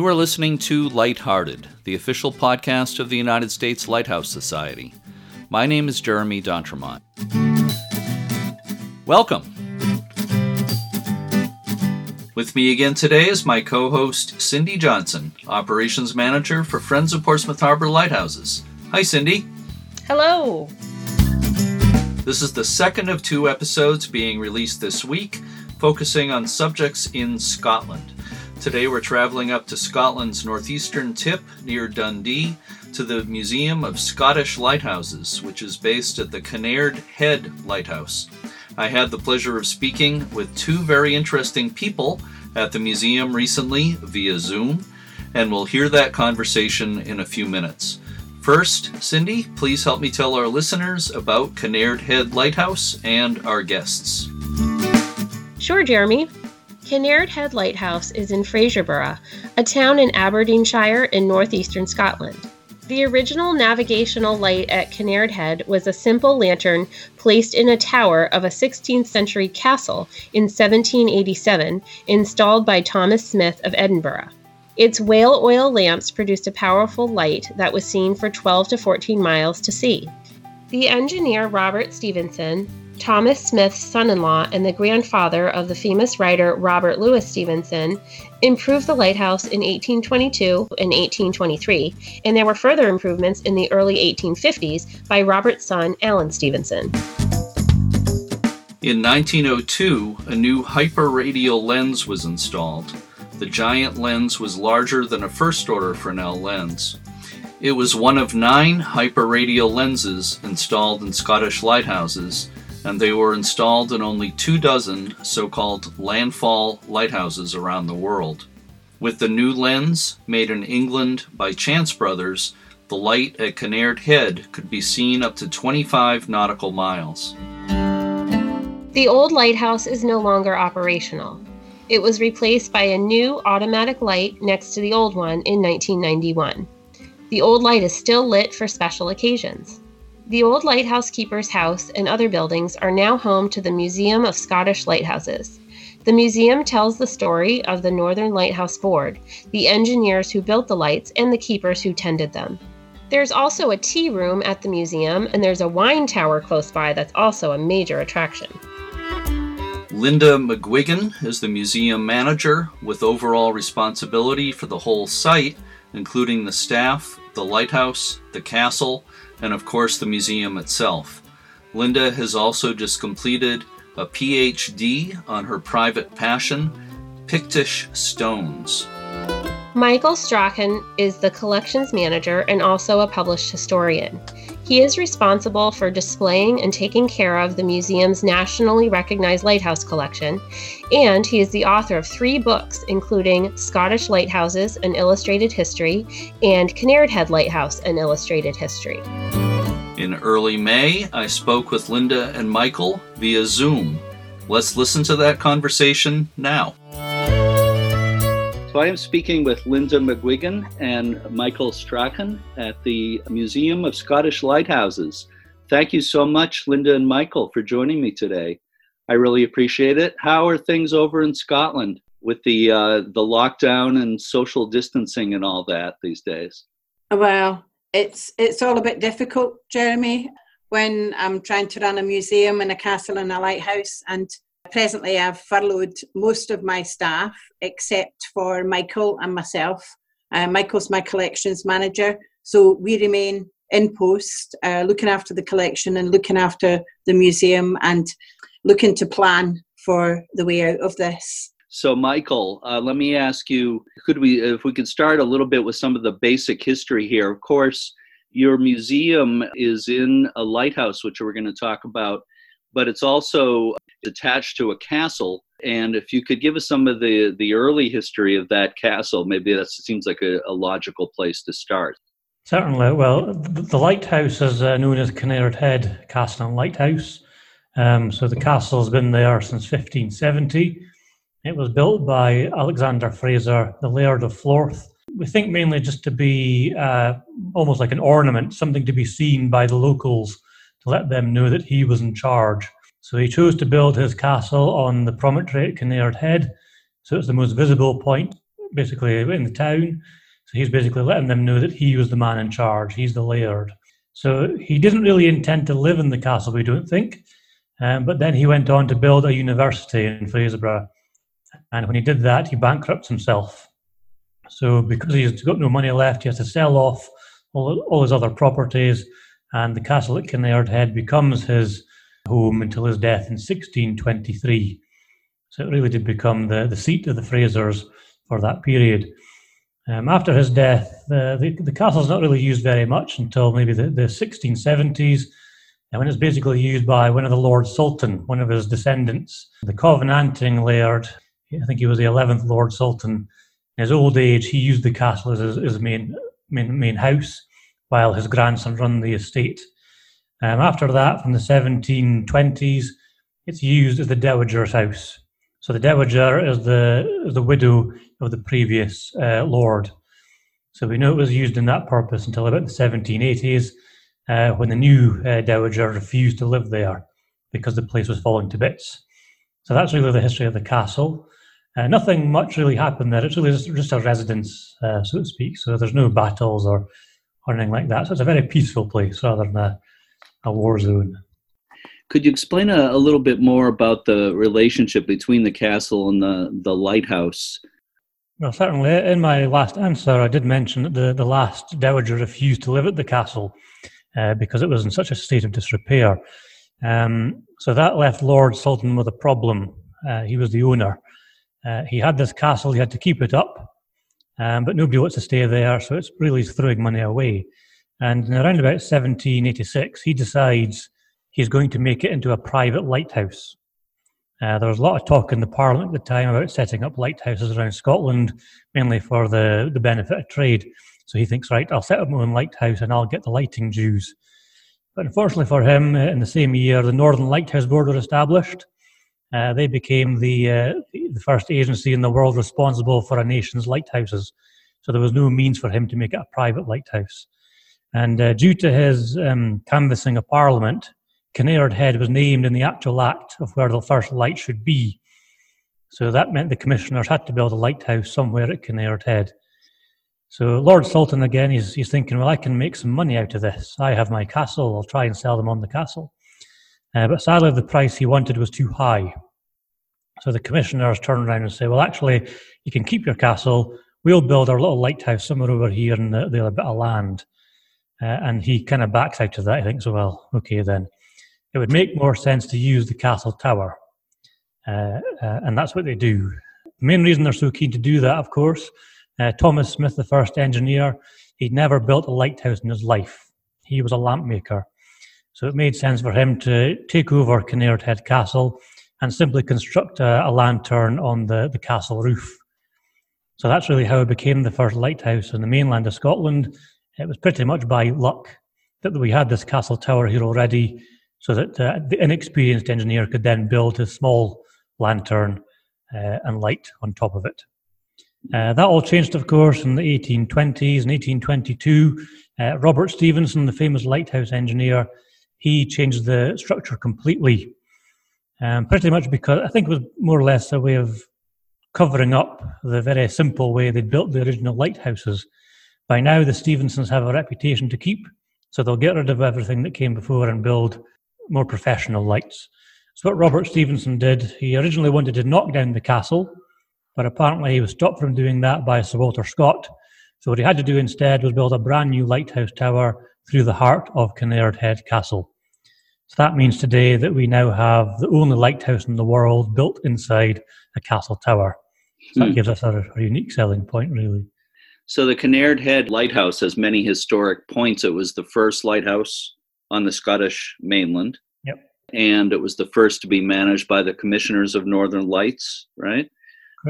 You are listening to Lighthearted, the official podcast of the United States Lighthouse Society. My name is Jeremy D'Entremont. Welcome. With me again today is my co host, Cindy Johnson, Operations Manager for Friends of Portsmouth Harbor Lighthouses. Hi, Cindy. Hello. This is the second of two episodes being released this week, focusing on subjects in Scotland. Today we're traveling up to Scotland's northeastern tip near Dundee to the Museum of Scottish Lighthouses, which is based at the Kinnaird Head Lighthouse. I had the pleasure of speaking with two very interesting people at the museum recently via Zoom, and we'll hear that conversation in a few minutes. First, Cindy, please help me tell our listeners about Kinnaird Head Lighthouse and our guests. Sure, Jeremy. Kinnaird Head Lighthouse is in Fraserburgh, a town in Aberdeenshire in northeastern Scotland. The original navigational light at Kinnaird Head was a simple lantern placed in a tower of a 16th century castle in 1787, installed by Thomas Smith of Edinburgh. Its whale oil lamps produced a powerful light that was seen for 12 to 14 miles to sea. The engineer Robert Stevenson Thomas Smith's son in law and the grandfather of the famous writer Robert Louis Stevenson, improved the lighthouse in 1822 and 1823, and there were further improvements in the early 1850s by Robert's son Alan Stevenson. In 1902, a new hyperradial lens was installed. The giant lens was larger than a first order Fresnel lens. It was one of nine hyperradial lenses installed in Scottish lighthouses and they were installed in only two dozen so called landfall lighthouses around the world. With the new lens, made in England by Chance Brothers, the light at Kinnaird Head could be seen up to 25 nautical miles. The old lighthouse is no longer operational. It was replaced by a new automatic light next to the old one in 1991. The old light is still lit for special occasions. The old lighthouse keeper's house and other buildings are now home to the Museum of Scottish Lighthouses. The museum tells the story of the Northern Lighthouse Board, the engineers who built the lights, and the keepers who tended them. There's also a tea room at the museum, and there's a wine tower close by that's also a major attraction. Linda McGuigan is the museum manager with overall responsibility for the whole site, including the staff, the lighthouse, the castle, and of course the museum itself. Linda has also just completed a PhD on her private passion, Pictish stones. Michael Strachan is the collections manager and also a published historian. He is responsible for displaying and taking care of the museum's nationally recognized lighthouse collection, and he is the author of three books, including Scottish Lighthouses An Illustrated History and Kinnaird Head Lighthouse An Illustrated History. In early May, I spoke with Linda and Michael via Zoom. Let's listen to that conversation now. So I am speaking with Linda McGuigan and Michael Strachan at the Museum of Scottish Lighthouses. Thank you so much, Linda and Michael, for joining me today. I really appreciate it. How are things over in Scotland with the uh, the lockdown and social distancing and all that these days? Well, it's it's all a bit difficult, Jeremy, when I'm trying to run a museum and a castle and a lighthouse and Presently, I've furloughed most of my staff except for Michael and myself. Uh, Michael's my collections manager, so we remain in post, uh, looking after the collection and looking after the museum and looking to plan for the way out of this. So, Michael, uh, let me ask you: Could we, if we could, start a little bit with some of the basic history here? Of course, your museum is in a lighthouse, which we're going to talk about but it's also attached to a castle. And if you could give us some of the, the early history of that castle, maybe that seems like a, a logical place to start. Certainly. Well, the lighthouse is uh, known as Kinnaird Head Castle and Lighthouse. Um, so the castle has been there since 1570. It was built by Alexander Fraser, the Laird of Philorth. We think mainly just to be uh, almost like an ornament, something to be seen by the locals to let them know that he was in charge. So he chose to build his castle on the promontory at Kinnaird Head, so it's the most visible point basically in the town. So he's basically letting them know that he was the man in charge. He's the laird. So he didn't really intend to live in the castle, we don't think. Um, but then he went on to build a university in Fraserburgh. And when he did that, he bankrupts himself. So because he's got no money left, he has to sell off all, all his other properties, and the castle at Kinnaird Head becomes his home until his death in 1623. So it really did become the, the seat of the Frasers for that period. Um, after his death, the, the, the castle's not really used very much until maybe the, the 1670s, and when it's basically used by one of the Lord Saltoun, one of his descendants, the Covenanting Laird. I think he was the 11th Lord Saltoun. In his old age, he used the castle as his, his main, main, main house, while his grandson run the estate. Um, after that, from the 1720s, it's used as the Dowager's house. So the dowager is the the widow of the previous uh, lord. So we know it was used in that purpose until about the 1780s, uh, when the new uh, dowager refused to live there because the place was falling to bits. So that's really the history of the castle. Uh, nothing much really happened there. It's really just, just a residence, uh, so to speak. So there's no battles or, or anything like that. So it's a very peaceful place rather than a, a war zone. Could you explain a, a, little bit more about the relationship between the castle and the, the lighthouse? Well, certainly. In my last answer, I did mention that the, the last dowager refused to live at the castle uh, because it was in such a state of disrepair. Um, so that left Lord Saltoun with a problem. Uh, he was the owner. Uh, he had this castle, he had to keep it up, um, but nobody wants to stay there, so it's really throwing money away. And around about 1786, he decides he's going to make it into a private lighthouse. Uh, there was a lot of talk in the Parliament at the time about setting up lighthouses around Scotland, mainly for the, the benefit of trade. So he thinks, right, I'll set up my own lighthouse and I'll get the lighting dues. But unfortunately for him, uh, in the same year, the Northern Lighthouse Board was established. Uh, they became the, uh, the first agency in the world responsible for a nation's lighthouses. So there was no means for him to make it a private lighthouse. And uh, due to his um, canvassing of Parliament, Kinnaird Head was named in the actual act of where the first light should be. So that meant the commissioners had to build a lighthouse somewhere at Kinnaird Head. So Lord Saltoun again, he's, he's thinking, well, I can make some money out of this. I have my castle. I'll try and sell them on the castle. Uh, but sadly, the price he wanted was too high. So the commissioners turned around and say, well, actually, you can keep your castle. We'll build our little lighthouse somewhere over here in the, the other bit of land. Uh, and he kind of backs out of that. He thinks, well, okay then it would make more sense to use the castle tower. Uh, uh, and that's what they do. The main reason they're so keen to do that, of course, uh, Thomas Smith, the first engineer, he'd never built a lighthouse in his life. He was a lamp maker. So it made sense for him to take over Kinnaird Head Castle and simply construct a, a lantern on the, the castle roof. So that's really how it became the first lighthouse in the mainland of Scotland. It was pretty much by luck that we had this castle tower here already so that uh, the inexperienced engineer could then build a small lantern uh, and light on top of it. Uh, that all changed, of course, in the 1820s. In 1822, uh, Robert Stevenson, the famous lighthouse engineer, he changed the structure completely. Um, pretty much because I think it was more or less a way of covering up the very simple way they built the original lighthouses. By now, the Stevensons have a reputation to keep, so they'll get rid of everything that came before and build more professional lights. So what Robert Stevenson did, he originally wanted to knock down the castle, but apparently he was stopped from doing that by Sir Walter Scott. So what he had to do instead was build a brand new lighthouse tower through the heart of Kinnaird Head Castle. So that means today that we now have the only lighthouse in the world built inside a castle tower. So that hmm. gives us a, a unique selling point, really. So the Kinnaird Head Lighthouse has many historic points. It was the first lighthouse on the Scottish mainland. Yep. And it was the first to be managed by the Commissioners of Northern Lights, right?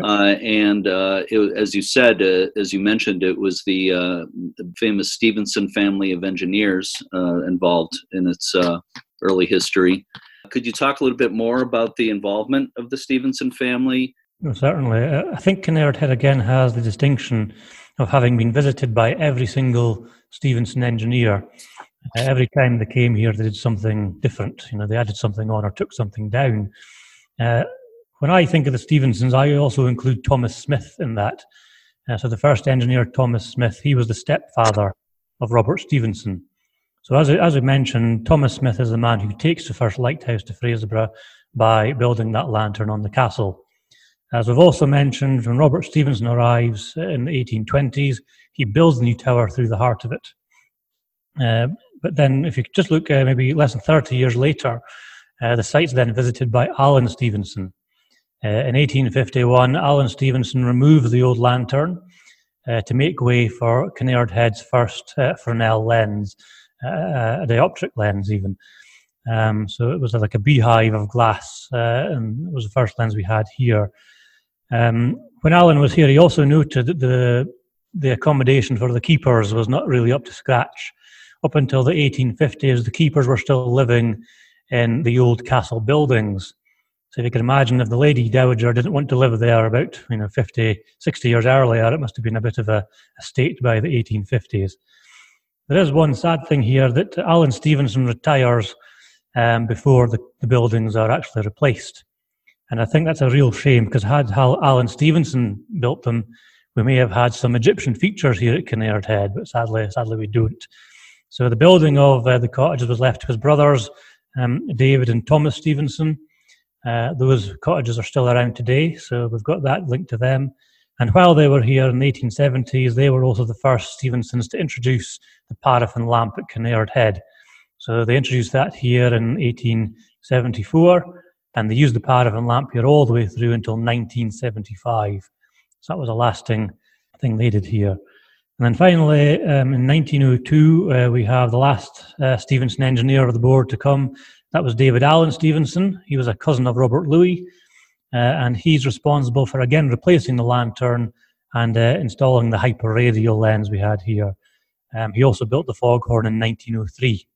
Uh, and uh, it, as you said, uh, as you mentioned, it was the, uh, the famous Stevenson family of engineers uh, involved in its uh, early history. Could you talk a little bit more about the involvement of the Stevenson family? Certainly. I think Kinnaird Head again has the distinction of having been visited by every single Stevenson engineer every time they came here, they did something different. You know, they added something on or took something down. Uh, when I think of the Stevensons, I also include Thomas Smith in that. Uh, so the first engineer, Thomas Smith, he was the stepfather of Robert Stevenson. So as I, as I mentioned, Thomas Smith is the man who takes the first lighthouse to Fraserburgh by building that lantern on the castle. As we've also mentioned, when Robert Stevenson arrives in the 1820s, he builds the new tower through the heart of it. Uh, but then, if you just look uh, maybe less than 30 years later, uh, the site's then visited by Alan Stevenson. Uh, in 1851, Alan Stevenson removed the old lantern uh, to make way for Kinnaird Head's first uh, Fresnel lens, a dioptric lens even. Um, so it was like a beehive of glass, and it was the first lens we had here. Um, when Alan was here, he also noted that the the accommodation for the keepers was not really up to scratch. Up until the 1850s, the keepers were still living in the old castle buildings. So if you can imagine if the Lady Dowager didn't want to live there about you know 50, 60 years earlier, it must have been a bit of a, a state by the 1850s. There is one sad thing here that Alan Stevenson retires um, before the, the buildings are actually replaced. And I think that's a real shame because had Alan Stevenson built them, we may have had some Egyptian features here at Kinnaird Head, but sadly, sadly we don't. So the building of uh, the cottages was left to his brothers, um, David and Thomas Stevenson. Uh, those cottages are still around today, so we've got that linked to them. And while they were here in the 1870s, they were also the first Stevensons to introduce the paraffin lamp at Kinnaird Head. So they introduced that here in 1874, and they used the paraffin lamp here all the way through until 1975. So that was a lasting thing they did here. And then finally, um, in 1902, uh, we have the last uh, Stevenson engineer of the board to come. That was David Alan Stevenson. He was a cousin of Robert Louis, uh, and he's responsible for again replacing the lantern and uh, installing the hyperradial lens we had here. Um, he also built the foghorn in 1903.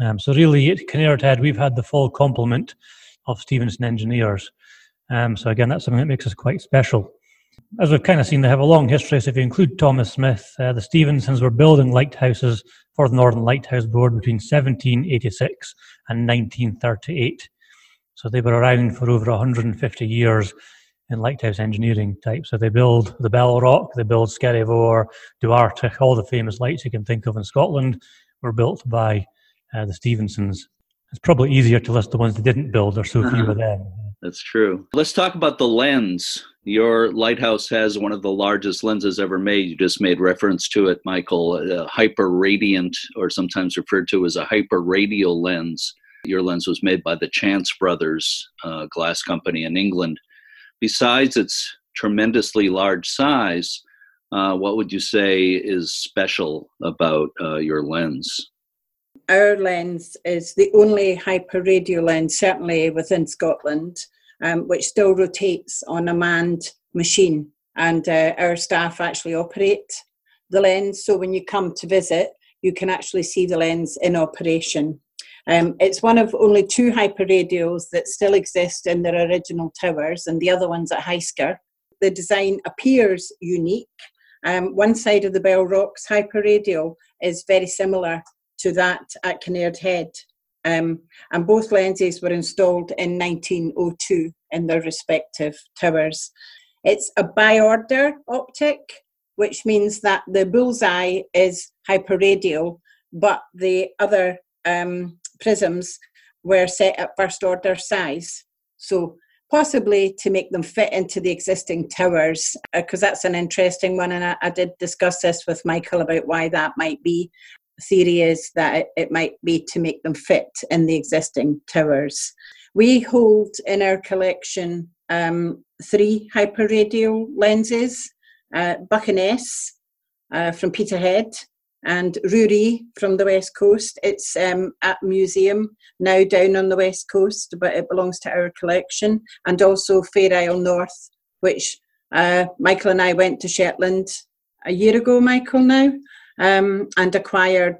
Um, so really, at Kinnaird Head, we've had the full complement of Stevenson engineers. Um, so again, that's something that makes us quite special. As we've kind of seen, they have a long history. So if you include Thomas Smith, uh, the Stevensons were building lighthouses for the Northern Lighthouse Board between 1786 and 1938. So they were around for over 150 years in lighthouse engineering type. So they build the Bell Rock, they build Skerryvore, Dubh Artach, all the famous lights you can think of in Scotland were built by uh, the Stevensons. It's probably easier to list the ones they didn't build. There's so few of them. That's true. Let's talk about the lens. Your lighthouse has one of the largest lenses ever made. You just made reference to it, Michael. A hyper radiant, or sometimes referred to as a hyper radial lens. Your lens was made by the Chance Brothers uh, glass company in England. Besides its tremendously large size, uh, what would you say is special about uh, your lens? Our lens is the only hyper hyperradial lens, certainly within Scotland, um, which still rotates on a manned machine. And uh, our staff actually operate the lens. So when you come to visit, you can actually see the lens in operation. Um, it's one of only two hyper hyperradials that still exist in their original towers, and the other one's at Hyskeir. The design appears unique. Um, one side of the Bell Rocks hyper hyperradial is very similar to that at Kinnaird Head. Um, and both lenses were installed in 1902 in their respective towers. It's a by order optic, which means that the bullseye is hyperradial, but the other um, prisms were set at first order size. So possibly to make them fit into the existing towers, because uh, that's an interesting one. And I, I, did discuss this with Michael about why that might be theory is that it, might be to make them fit in the existing towers. We hold in our collection um, three hyperradial lenses uh, Buchan Ness uh, from Peterhead and Ruri from the West Coast. It's um, at museum now down on the West Coast, but it belongs to our collection. And also Fair Isle North, which uh, Michael and I went to Shetland a year ago, Michael, now, um, and acquired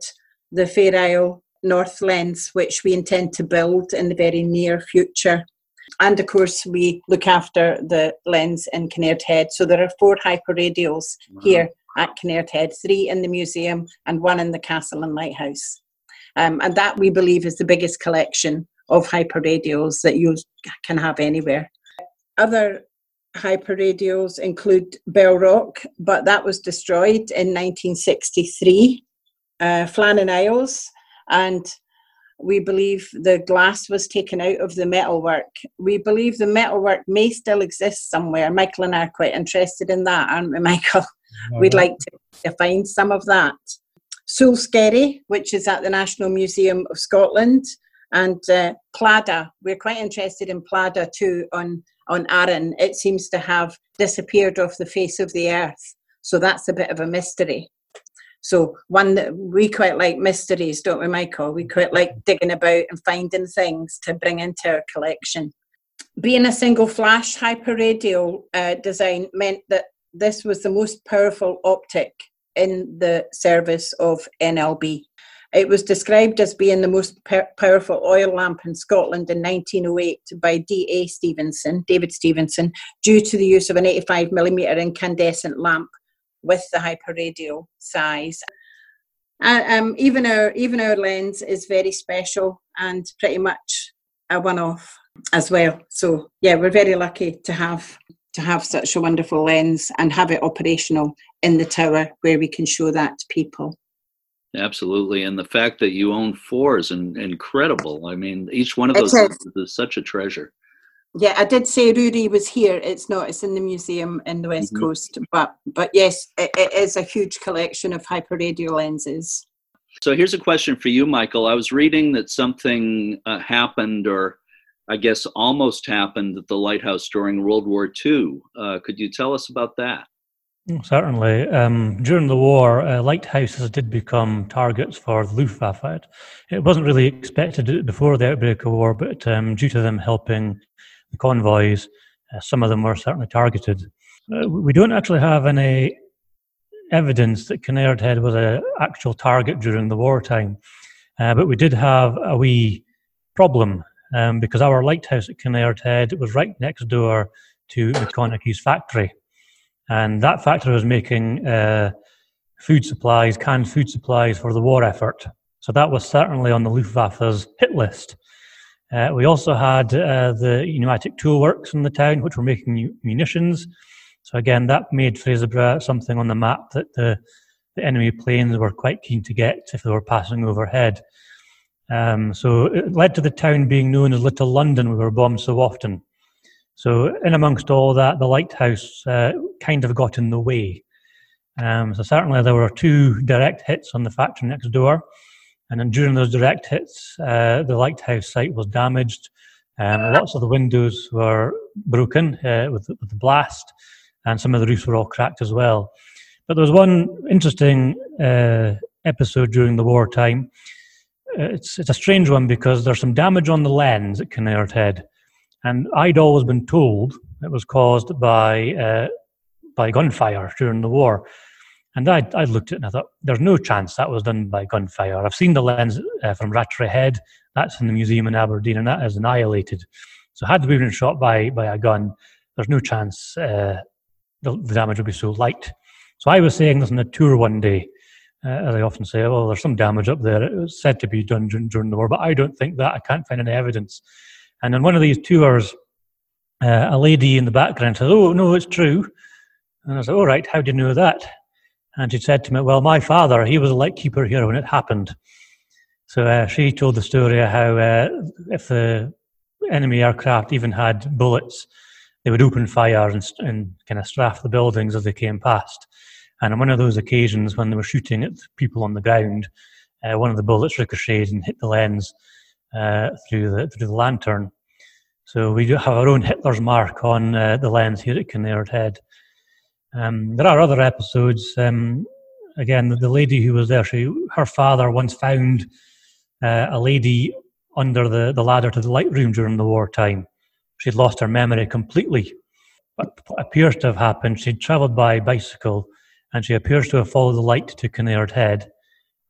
the Fair Isle North lens, which we intend to build in the very near future. And of course, we look after the lens in Kinnaird Head. So there are four hyperradials wow. here at Kinnaird Head, three in the museum and one in the castle and lighthouse. Um, and that we believe is the biggest collection of hyperradials that you can have anywhere. Other hyperradials include Bell Rock, but that was destroyed in 1963. Uh, Flannan Isles, and we believe the glass was taken out of the metalwork. We believe the metalwork may still exist somewhere. Michael and I are quite interested in that, aren't we, Michael? Oh, We'd like to find some of that. Sule Skerry, which is at the National Museum of Scotland, and uh, Pladda. We're quite interested in Pladda too on, on Arran. It seems to have disappeared off the face of the earth. So that's a bit of a mystery. So one that we quite like mysteries, don't we, Michael? We quite like digging about and finding things to bring into our collection. Being a single flash hyperradial uh, design meant that this was the most powerful optic in the service of NLB. It was described as being the most powerful oil lamp in Scotland in 1908 by D.A. Stevenson, David Stevenson, due to the use of an 85mm incandescent lamp with the hyperradial size. Uh, um, even our even our lens is very special and pretty much a one-off as well. So yeah, we're very lucky to have to have such a wonderful lens and have it operational in the tower where we can show that to people. Absolutely, and the fact that you own four is in, incredible. I mean, each one of those is. is. such a treasure. Yeah, I did say Rudy was here. It's not. It's in the museum in the West mm-hmm. Coast. But but yes, it, it is a huge collection of hyperradial lenses. So here's a question for you, Michael. I was reading that something uh, happened, or I guess almost happened, at the lighthouse during World War II. Uh, could you tell us about that? Certainly. Um, during the war, uh, lighthouses did become targets for the Luftwaffe. It wasn't really expected before the outbreak of war, but um, due to them helping the convoys, uh, some of them were certainly targeted. Uh, we don't actually have any evidence that Kinnaird Head was an actual target during the wartime, uh, but we did have a wee problem um, because our lighthouse at Kinnaird Head was right next door to Maconochie's factory. And that factory was making uh, food supplies, canned food supplies for the war effort. So that was certainly on the Luftwaffe's hit list. Uh, we also had uh, the pneumatic tool works in the town, which were making munitions. So again, that made Fraserburgh something on the map that the, the enemy planes were quite keen to get if they were passing overhead. Um, so it led to the town being known as Little London. We were bombed so often. So, in amongst all that, the lighthouse uh, kind of got in the way. Um, so, certainly, there were two direct hits on the factory next door. And then during those direct hits, uh, the lighthouse site was damaged. Um, lots of the windows were broken uh, with, with, the blast, and some of the roofs were all cracked as well. But there was one interesting uh, episode during the wartime. Uh, it's, it's a strange one because there's some damage on the lens at Kinnaird Head. And I'd always been told it was caused by uh, by gunfire during the war. And I, I looked at it and I thought, there's no chance that was done by gunfire. I've seen the lens uh, from Rattray Head, that's in the museum in Aberdeen, and that is annihilated. So, had we been shot by, by a gun, there's no chance uh, the, the, damage would be so light. So, I was saying this on a tour one day, uh, as I often say, well, there's some damage up there. It was said to be done during, during the war, but I don't think that. I can't find any evidence. And on one of these tours, uh, a lady in the background said, Oh, no, it's true. And I said, All right, how do you know that? And she said to me, Well, my father, he was a light keeper here when it happened. So uh, she told the story of how uh, if the enemy aircraft even had bullets, they would open fire and, and kind of strafe the buildings as they came past. And on one of those occasions, when they were shooting at people on the ground, uh, one of the bullets ricocheted and hit the lens uh, through the through the lantern. So we do have our own Hitler's mark on uh, the lens here at Kinnaird Head. Um, there are other episodes. Um, again, the, lady who was there, she, her father once found uh, a lady under the, the ladder to the light room during the wartime. She'd lost her memory completely. But what appears to have happened, she'd travelled by bicycle and she appears to have followed the light to Kinnaird Head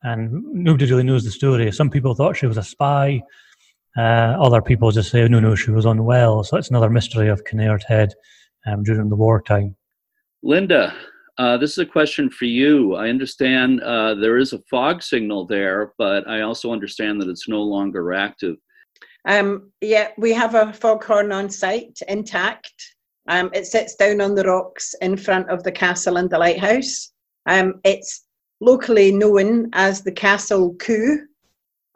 and nobody really knows the story. Some people thought she was a spy. Uh, other people just say, no, no, she was unwell. So that's another mystery of Kinnaird Head um, during the wartime. Linda, uh, this is a question for you. I understand uh, there is a fog signal there, but I also understand that it's no longer active. Um, yeah, we have a foghorn on site intact. Um, it sits down on the rocks in front of the castle and the lighthouse. Um, it's locally known as the Castle Coo.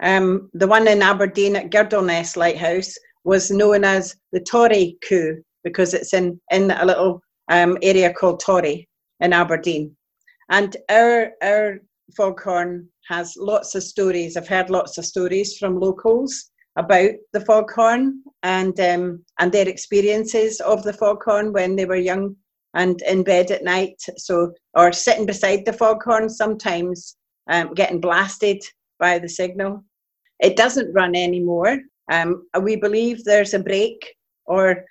Um, the one in Aberdeen at Girdleness Lighthouse was known as the Torry Coo because it's in, in a little um, area called Torry in Aberdeen. And our, our foghorn has lots of stories. I've heard lots of stories from locals about the foghorn and um, and their experiences of the foghorn when they were young and in bed at night. So or sitting beside the foghorn sometimes um, getting blasted by the signal. It doesn't run anymore. Um, we believe there's a break or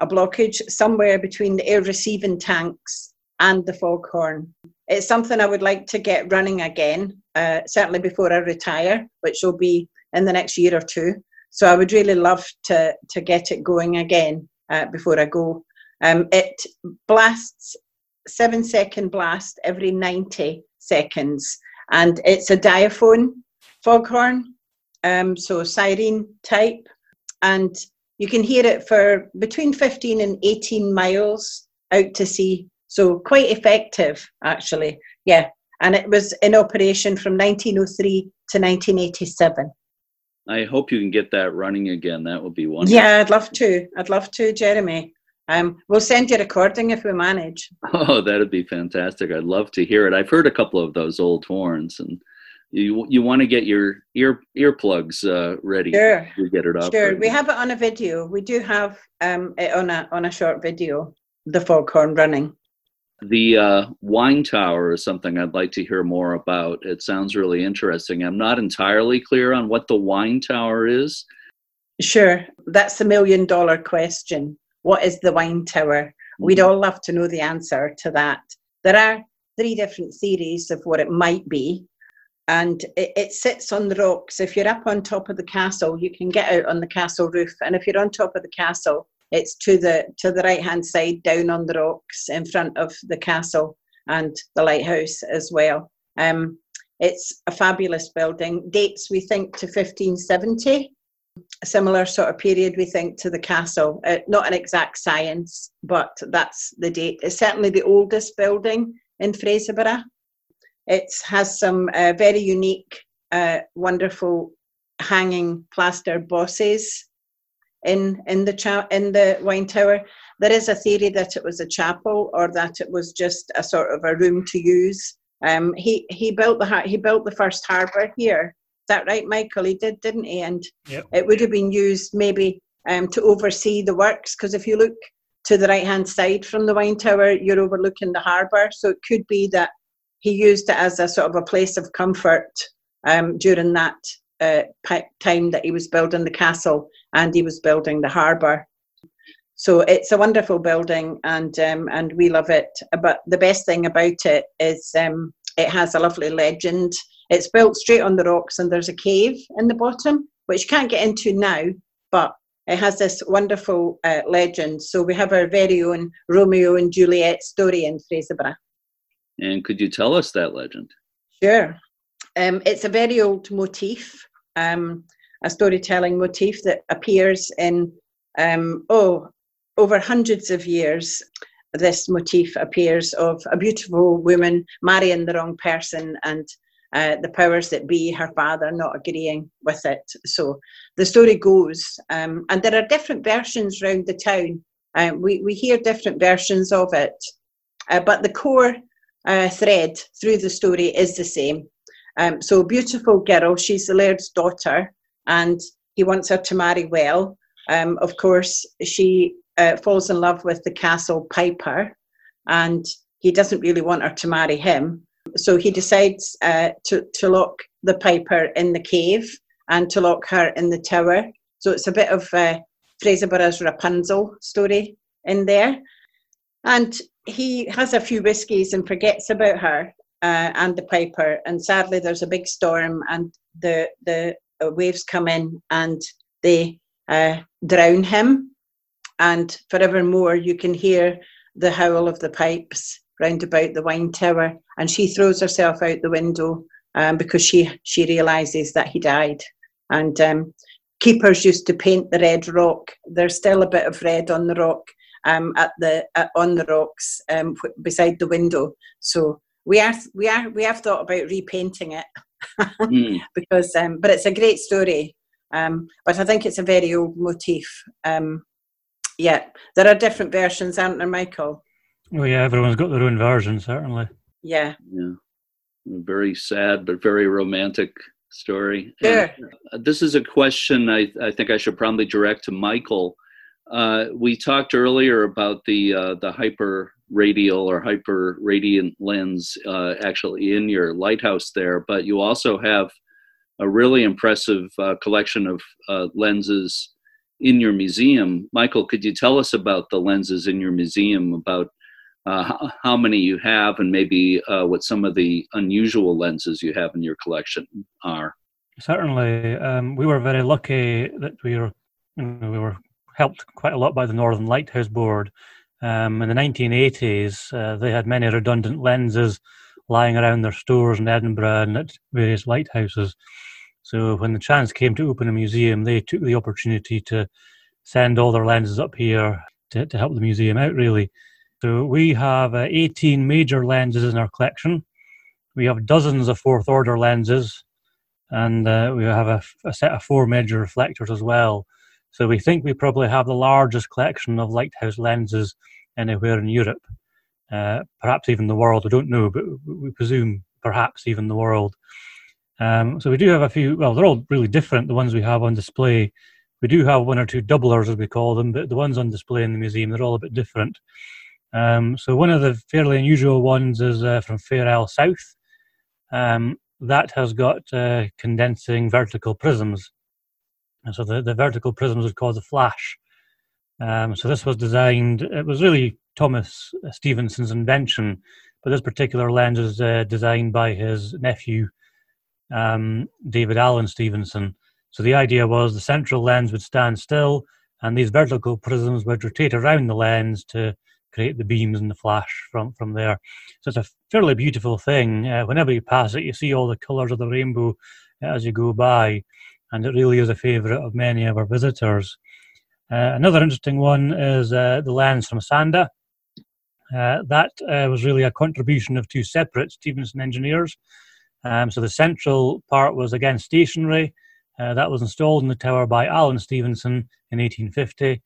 a blockage somewhere between the air receiving tanks and the foghorn. It's something I would like to get running again, uh, certainly before I retire, which will be in the next year or two. So I would really love to, to get it going again uh, before I go. Um, it blasts seven second blast every 90 seconds, and it's a diaphone foghorn, um, so siren type, and you can hear it for between 15 and 18 miles out to sea so quite effective, actually. Yeah. And it was in operation from 1903 to 1987. I hope you can get that running again. That would be wonderful. Yeah, I'd love to. I'd love to, Jeremy. Um, we'll send you a recording if we manage. Oh, that'd be fantastic. I'd love to hear it. I've heard a couple of those old horns, and you you want to get your ear earplugs uh, ready sure. to get it up. Sure, we have it on a video. We do have um, it on a on a short video. The foghorn running. The uh, wine tower is something I'd like to hear more about. It sounds really interesting. I'm not entirely clear on what the wine tower is. Sure, that's the million dollar question. What is the wine tower? We'd mm-hmm. all love to know the answer to that. There are three different theories of what it might be, and it, it, sits on the rocks. If you're up on top of the castle, you can get out on the castle roof, and if you're on top of the castle, it's to the to the right hand side, down on the rocks in front of the castle and the lighthouse as well. Um, it's a fabulous building. Dates we think to 1570. A similar sort of period we think to the castle. Uh, not an exact science, but that's the date. It's certainly the oldest building in Fraserburgh. It has some uh, very unique, uh, wonderful hanging plaster bosses in in the cha- in the wine tower. There is a theory that it was a chapel or that it was just a sort of a room to use. Um, he he built the he built the first harbour here. Is that right, Michael? He did, didn't he? And yep. it would have been used maybe um, to oversee the works because if you look to the right hand side from the wine tower, you're overlooking the harbour. So it could be that he used it as a sort of a place of comfort um, during that uh, time that he was building the castle and he was building the harbour. So it's a wonderful building and um, and we love it. But the best thing about it is um, it has a lovely legend. It's built straight on the rocks and there's a cave in the bottom, which you can't get into now, but it has this wonderful uh, legend. So we have our very own Romeo and Juliet story in Fraserburgh. And could you tell us that legend? Sure. Um, it's a very old motif, um, a storytelling motif that appears in, um, oh, over hundreds of years. This motif appears of a beautiful woman marrying the wrong person and uh, the powers that be, her father, not agreeing with it. So the story goes, um, and there are different versions around the town. Uh, we, we hear different versions of it, uh, but the core uh, thread through the story is the same. Um, so, beautiful girl, she's the laird's daughter, and he wants her to marry well. Um, of course, she uh, falls in love with the castle piper, and he doesn't really want her to marry him. So he decides uh, to, to lock the piper in the cave and to lock her in the tower. So it's a bit of uh, Fraserburgh's Rapunzel story in there. And he has a few whiskies and forgets about her uh, and the piper. And sadly, there's a big storm, and the the waves come in and they uh, drown him. And forevermore, you can hear the howl of the pipes round about the wine tower. And she throws herself out the window um, because she she realizes that he died. And um, keepers used to paint the red rock. There's still a bit of red on the rock, um, at the at, on the rocks um, beside the window. So we are we are we have thought about repainting it mm. because um, but it's a great story. Um, but I think it's a very old motif. Um, yeah, there are different versions, aren't there, Michael? Oh yeah, everyone's got their own version, certainly. Yeah. Yeah. Very sad, but very romantic story. Sure. And this is a question I, I think I should probably direct to Michael. Uh, we talked earlier about the uh, the hyper radial or hyper radiant lens uh, actually in your lighthouse there, but you also have a really impressive uh, collection of uh, lenses in your museum. Michael, could you tell us about the lenses in your museum, about uh, how many you have, and maybe uh, what some of the unusual lenses you have in your collection are? Certainly, um, we were very lucky that we were you know, we were helped quite a lot by the Northern Lighthouse Board. Um, in the 1980s, uh, they had many redundant lenses lying around their stores in Edinburgh and at various lighthouses. So when the chance came to open a museum, they took the opportunity to send all their lenses up here to, to help the museum out, really. So we have uh, 18 major lenses in our collection. We have dozens of fourth order lenses, and uh, we have a, a, set of four major reflectors as well. So we think we probably have the largest collection of lighthouse lenses anywhere in Europe, uh, perhaps even the world. We don't know, but we presume perhaps even the world. Um, so we do have a few. Well, they're all really different. The ones we have on display. We do have one or two doublers, as we call them, but the ones on display in the museum they're all a bit different. Um, so one of the fairly unusual ones is uh, from Fair Isle South. Um, that has got uh, condensing vertical prisms. And so the, the vertical prisms would cause a flash. Um, so this was designed, it was really Thomas Stevenson's invention, but this particular lens is uh, designed by his nephew, um, David Alan Stevenson. So the idea was the central lens would stand still, and these vertical prisms would rotate around the lens to create the beams and the flash from, from there. So it's a fairly beautiful thing. Uh, whenever you pass it, you see all the colours of the rainbow as you go by, and it really is a favourite of many of our visitors. Uh, another interesting one is uh, the lens from Sanda. Uh, that uh, was really a contribution of two separate Stevenson engineers. Um, so the central part was again stationary. Uh, that was installed in the tower by Alan Stevenson in 1850.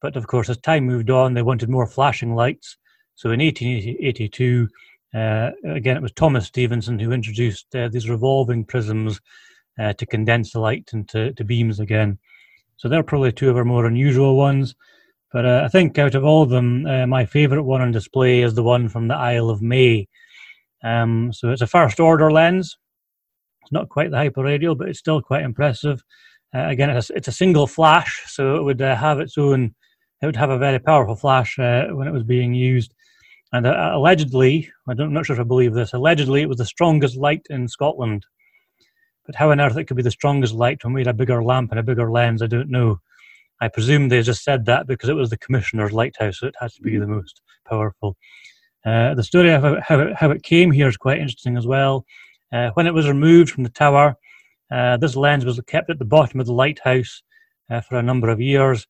But of course, as time moved on, they wanted more flashing lights. So in 1882, uh, again, it was Thomas Stevenson who introduced uh, these revolving prisms uh, to condense the light into to beams again. So they're probably two of our more unusual ones. But uh, I think out of all of them, uh, my favourite one on display is the one from the Isle of May. Um, so it's a first order lens. It's not quite the hyperradial, but it's still quite impressive. Uh, again, it's a, it's a, single flash, so it would have its own. It would have a very powerful flash uh, when it was being used. And uh, allegedly, I am not sure if I believe this. Allegedly, it was the strongest light in Scotland. But how on earth it could be the strongest light when we had a bigger lamp and a bigger lens, I don't know. I presume they just said that because it was the commissioner's lighthouse, so it has to be the most powerful. Uh, the story of how it, how it came here is quite interesting as well. Uh, when it was removed from the tower, uh, this lens was kept at the bottom of the lighthouse uh, for a number of years.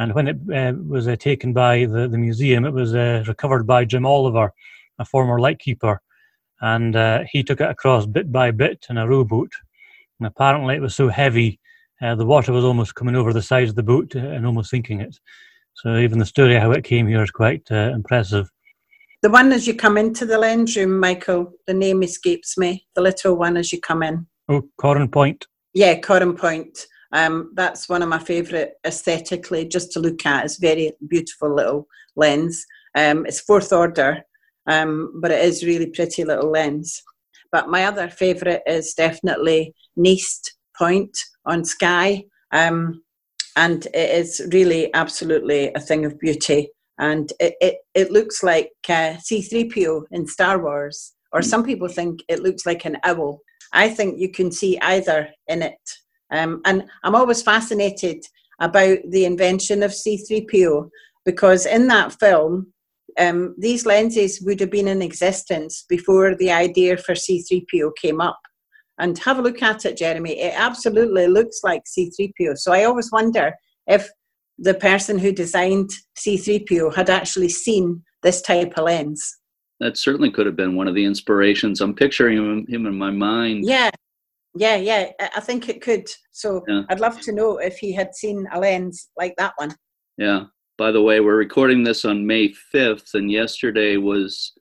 And when it uh, was uh, taken by the, the museum, it was recovered by Jim Oliver, a former lightkeeper. And he took it across bit by bit in a rowboat. And apparently, it was so heavy, the water was almost coming over the sides of the boat and almost sinking it. So, even the story how it came here is quite impressive. The one as you come into the lens room, Michael, the name escapes me. The little one as you come in. Oh, Corran Point. Yeah, Corran Point. Um, that's one of my favourite aesthetically, just to look at. It's very beautiful little lens. Um, it's fourth order, um, but it is really pretty little lens. But my other favourite is definitely Neist Point on Skye, Um, and it is really absolutely a thing of beauty and it, it, it looks like uh, C3PO in Star Wars, or some people think it looks like an owl. I think you can see either in it. Um, and I'm always fascinated about the invention of C3PO because in that film, um, these lenses would have been in existence before the idea for C3PO came up. And have a look at it, Jeremy. It absolutely looks like C3PO. So I always wonder if the person who designed C3PO had actually seen this type of lens. That certainly could have been one of the inspirations. I'm picturing him, him in my mind. Yeah, yeah, yeah. I think it could. So yeah. I'd love to know if he had seen a lens like that one. Yeah. By the way, we're recording this on May 5th, and yesterday was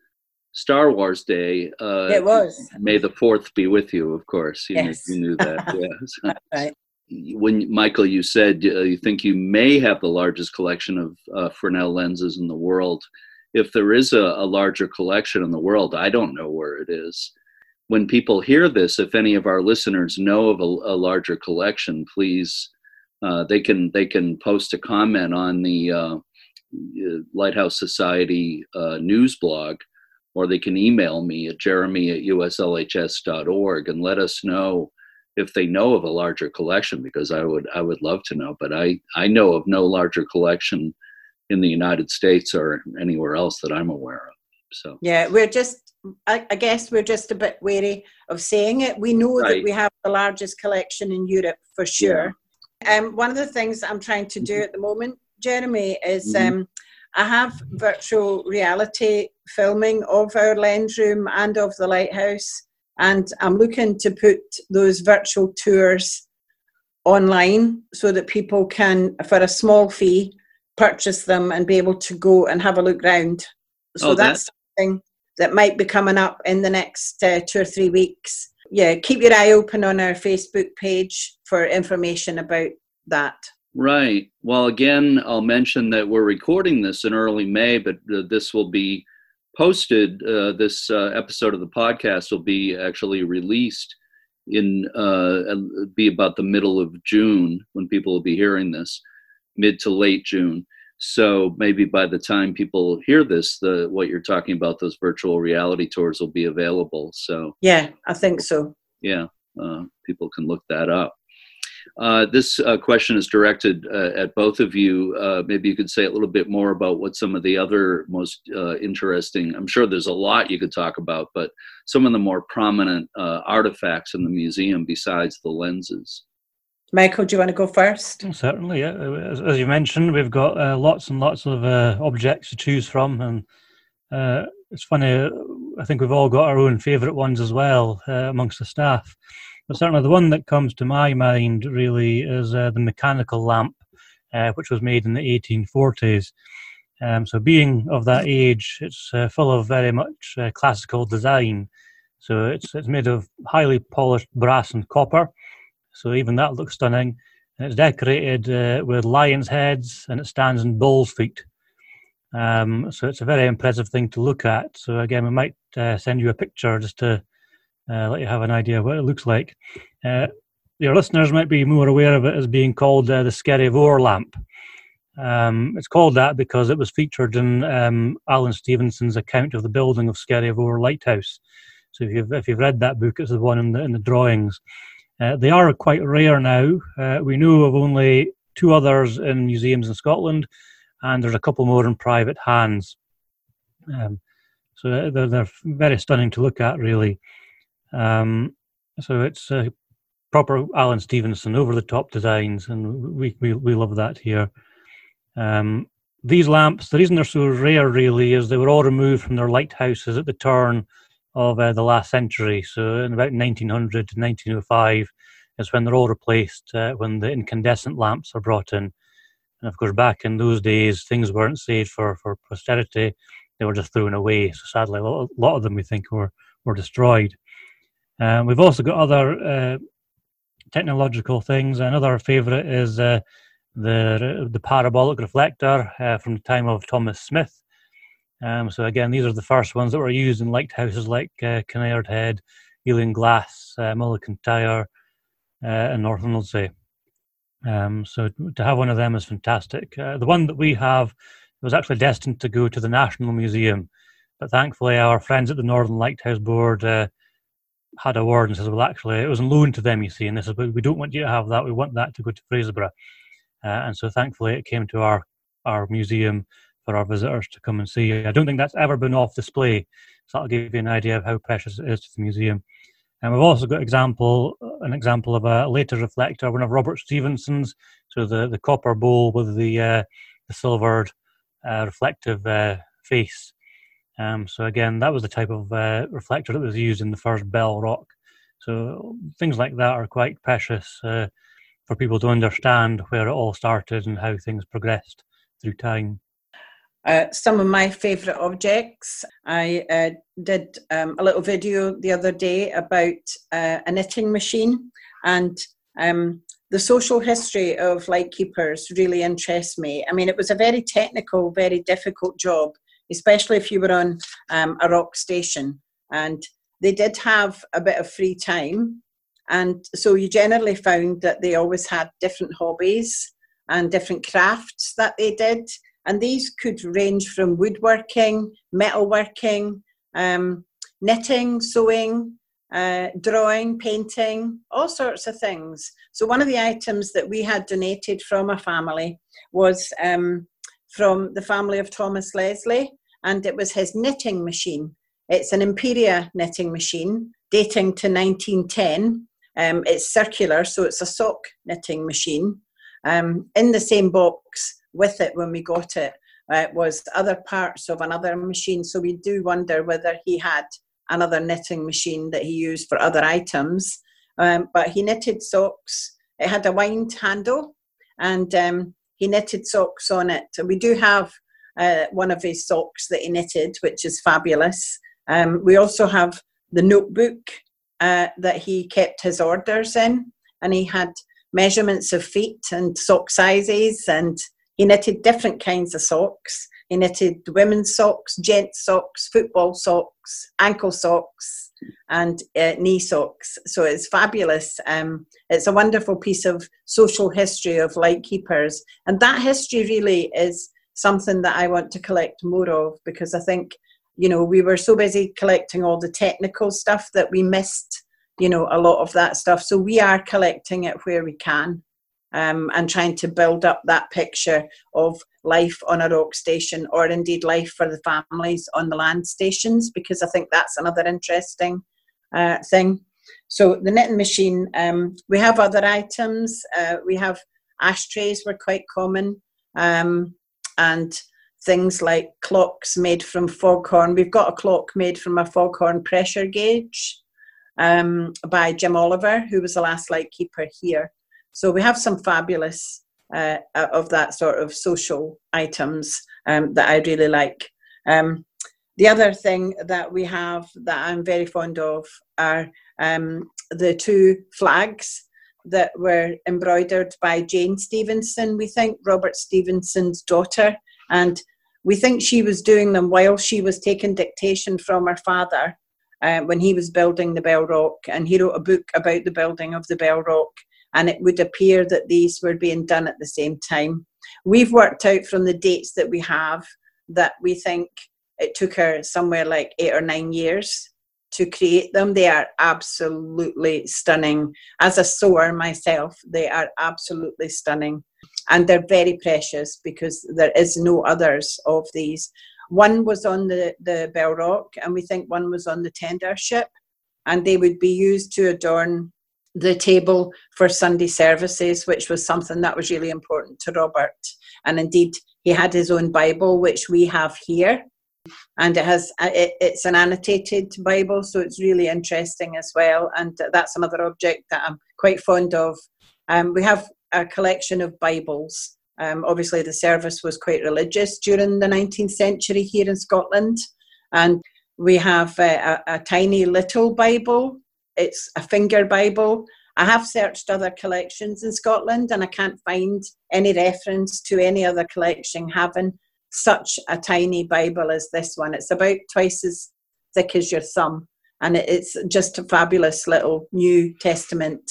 Star Wars Day. Uh, it was. May the 4th be with you, of course. You, yes. knew, you knew that. yes. right. When Michael, you said uh, you think you may have the largest collection of uh, Fresnel lenses in the world. If there is a, a larger collection in the world, I don't know where it is when people hear this, if any of our listeners know of a, a larger collection, please uh, they can they can post a comment on the uh, Lighthouse Society uh, news blog, or they can email me at jeremy at uslhs.org and let us know if they know of a larger collection because I would I would love to know. But I I know of no larger collection in the United States or anywhere else that I'm aware of. So yeah, we're just I, I, guess we're just a bit wary of saying it. We know right. that we have the largest collection in Europe for sure. Yeah. Um, one of the things I'm trying to do mm-hmm. at the moment, Jeremy, is mm-hmm. um, I have virtual reality filming of our lens room and of the lighthouse, and I'm looking to put those virtual tours online so that people can, for a small fee, purchase them and be able to go and have a look round. So oh, that's something that might be coming up in the next uh, two or three weeks. Yeah, keep your eye open on our Facebook page for information about that. Right. Well, again, I'll mention that we're recording this in early May, but uh, this will be posted. Uh, this uh, episode of the podcast will be actually released in uh, be about the middle of June when people will be hearing this, mid to late June. So maybe by the time people hear this, the what you're talking about, those virtual reality tours will be available. So yeah, I think so. Yeah, uh, people can look that up. Uh, this uh, question is directed uh, at both of you. Uh, maybe you could say a little bit more about what some of the other most uh, interesting. I'm sure there's a lot you could talk about, but some of the more prominent artifacts in the museum besides the lenses. Michael, do you want to go first? Certainly, yeah. As, as you mentioned, we've got uh, lots and lots of uh, objects to choose from, and uh, it's funny. I think we've all got our own favourite ones as well uh, amongst the staff. But certainly, the one that comes to my mind really is uh, the mechanical lamp, uh, which was made in the 1840s. Um, so, being of that age, it's full of very much classical design. So, it's it's made of highly polished brass and copper. So even that looks stunning. And it's decorated uh, with lion's heads and it stands in bull's feet. Um, so it's a very impressive thing to look at. So again, we might uh, send you a picture just to uh, let you have an idea of what it looks like. Uh, your listeners might be more aware of it as being called uh, the Skerryvore lamp. Um, it's called that because it was featured in um, Alan Stevenson's account of the building of Skerryvore Lighthouse. So if you've if you've read that book, it's the one in the in the drawings. Uh, they are quite rare now. Uh, we know of only two others in museums in Scotland, and there's a couple more in private hands. Um, so they're, they're very stunning to look at, really. Um, so it's uh, proper Alan Stevenson over the top designs, and we, we, we love that here. Um, these lamps, the reason they're so rare really is they were all removed from their lighthouses at the turn of uh, the last century. So in about 1900 to 1905 is when they're all replaced, uh, when the incandescent lamps are brought in. And of course, back in those days, things weren't saved for, for posterity. They were just thrown away. So sadly, a lot of them, we think, were, were destroyed. Um, we've also got other uh, technological things. Another favourite is uh, the, the parabolic reflector uh, from the time of Thomas Smith. Um, so again, these are the first ones that were used in lighthouses like uh, Kinnaird Head, Eilean Glas, uh, Mull of Kintyre, uh, and North Ronaldsay. Um, so to have one of them is fantastic. Uh, the one that we have was actually destined to go to the National Museum, but thankfully our friends at the Northern Lighthouse Board uh, had a word and says, "Well, actually, it was on loan to them, you see." And this is, but "We don't want you to have that. We want that to go to Fraserburgh." Uh, and so thankfully, it came to our our museum for our visitors to come and see. I don't think that's ever been off display, so that'll give you an idea of how precious it is to the museum. And we've also got example an example of a later reflector, one of Robert Stevenson's. So the, the copper bowl with the uh, the silvered uh, reflective uh, face. Um, so again, that was the type of uh, reflector that was used in the first Bell Rock. So things like that are quite precious uh, for people to understand where it all started and how things progressed through time. Uh, some of my favourite objects. I uh, did um, a little video the other day about uh, a knitting machine, and um, the social history of lightkeepers really interests me. I mean, it was a very technical, very difficult job, especially if you were on um, a rock station. And they did have a bit of free time. And so you generally found that they always had different hobbies and different crafts that they did and these could range from woodworking, metalworking, um, knitting, sewing, uh, drawing, painting, all sorts of things. So, one of the items that we had donated from a family was um, from the family of Thomas Leslie, and it was his knitting machine. It's an Imperia knitting machine dating to 1910. Um, it's circular, so it's a sock knitting machine. Um, in the same box with it when we got it uh, was other parts of another machine. So we do wonder whether he had another knitting machine that he used for other items. Um, but he knitted socks. It had a wind handle, and um, he knitted socks on it. We do have uh, one of his socks that he knitted, which is fabulous. Um, we also have the notebook uh, that he kept his orders in, and he had measurements of feet and sock sizes and he knitted different kinds of socks. He knitted women's socks, gent socks, football socks, ankle socks, and uh, knee socks. So it's fabulous. Um, it's a wonderful piece of social history of lightkeepers. And that history really is something that I want to collect more of because I think, you know, we were so busy collecting all the technical stuff that we missed, you know, a lot of that stuff. So we are collecting it where we can um, and trying to build up that picture of life on a rock station or indeed life for the families on the land stations because I think that's another interesting uh, thing. So the knitting machine, um, we have other items. Uh, we have ashtrays were quite common um, and things like clocks made from foghorn. We've got a clock made from a foghorn pressure gauge um, by Jim Oliver, who was the last lightkeeper here. So we have some fabulous uh, of that sort of social items um, that I really like. Um, the other thing that we have that I'm very fond of are um, the two flags that were embroidered by Jane Stevenson, we think, Robert Stevenson's daughter. And we think she was doing them while she was taking dictation from her father uh, when he was building the Bell Rock. And he wrote a book about the building of the Bell Rock and it would appear that these were being done at the same time. We've worked out from the dates that we have that we think it took her somewhere like eight or nine years to create them. They are absolutely stunning. As a sewer myself, they are absolutely stunning. And they're very precious because there is no others of these. One was on the, the Bell Rock, and we think one was on the tender ship, and they would be used to adorn the table for Sunday services, which was something that was really important to Robert. And indeed, he had his own Bible, which we have here, and it has it, it's an annotated Bible, so it's really interesting as well. And that's another object that I'm quite fond of. Um, we have a collection of Bibles. Um, obviously, the service was quite religious during the 19th century here in Scotland, and we have a, a, a tiny little Bible it's a finger Bible. I have searched other collections in Scotland and I can't find any reference to any other collection having such a tiny Bible as this one. It's about twice as thick as your thumb and it's just a fabulous little New Testament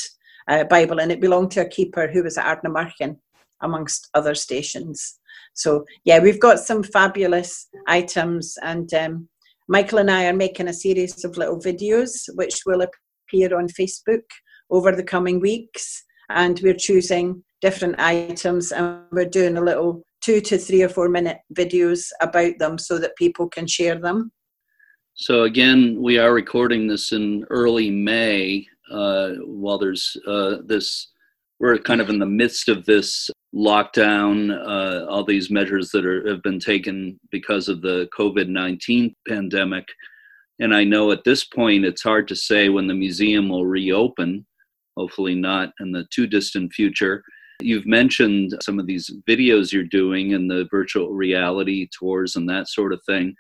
uh, Bible and it belonged to a keeper who was at Ardnamurchan amongst other stations. So yeah, we've got some fabulous items and um, Michael and I are making a series of little videos which will appear on Facebook over the coming weeks. And we're choosing different items and we're doing a little two to three or four minute videos about them so that people can share them. So again, we are recording this in early May uh, while there's uh, this, we're kind of in the midst of this lockdown, uh, all these measures that are, have been taken because of the COVID 19 pandemic. And I know at this point it's hard to say when the museum will reopen, hopefully not in the too distant future. You've mentioned some of these videos you're doing and the virtual reality tours and that sort of thing.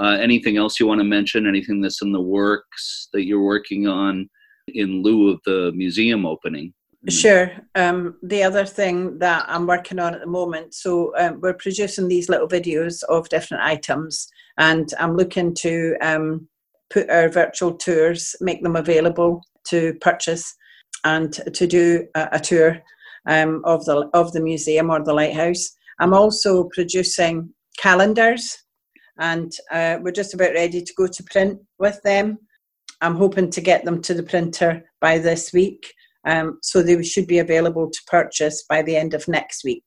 Uh, anything else you want to mention? Anything that's in the works that you're working on in lieu of the museum opening? Sure. Um, the other thing that I'm working on at the moment, so um, we're producing these little videos of different items, and I'm looking to um, put our virtual tours, make them available to purchase, and to do a, a tour um, of the of the museum or the lighthouse. I'm also producing calendars, and uh, we're just about ready to go to print with them. I'm hoping to get them to the printer by this week, um, so they should be available to purchase by the end of next week.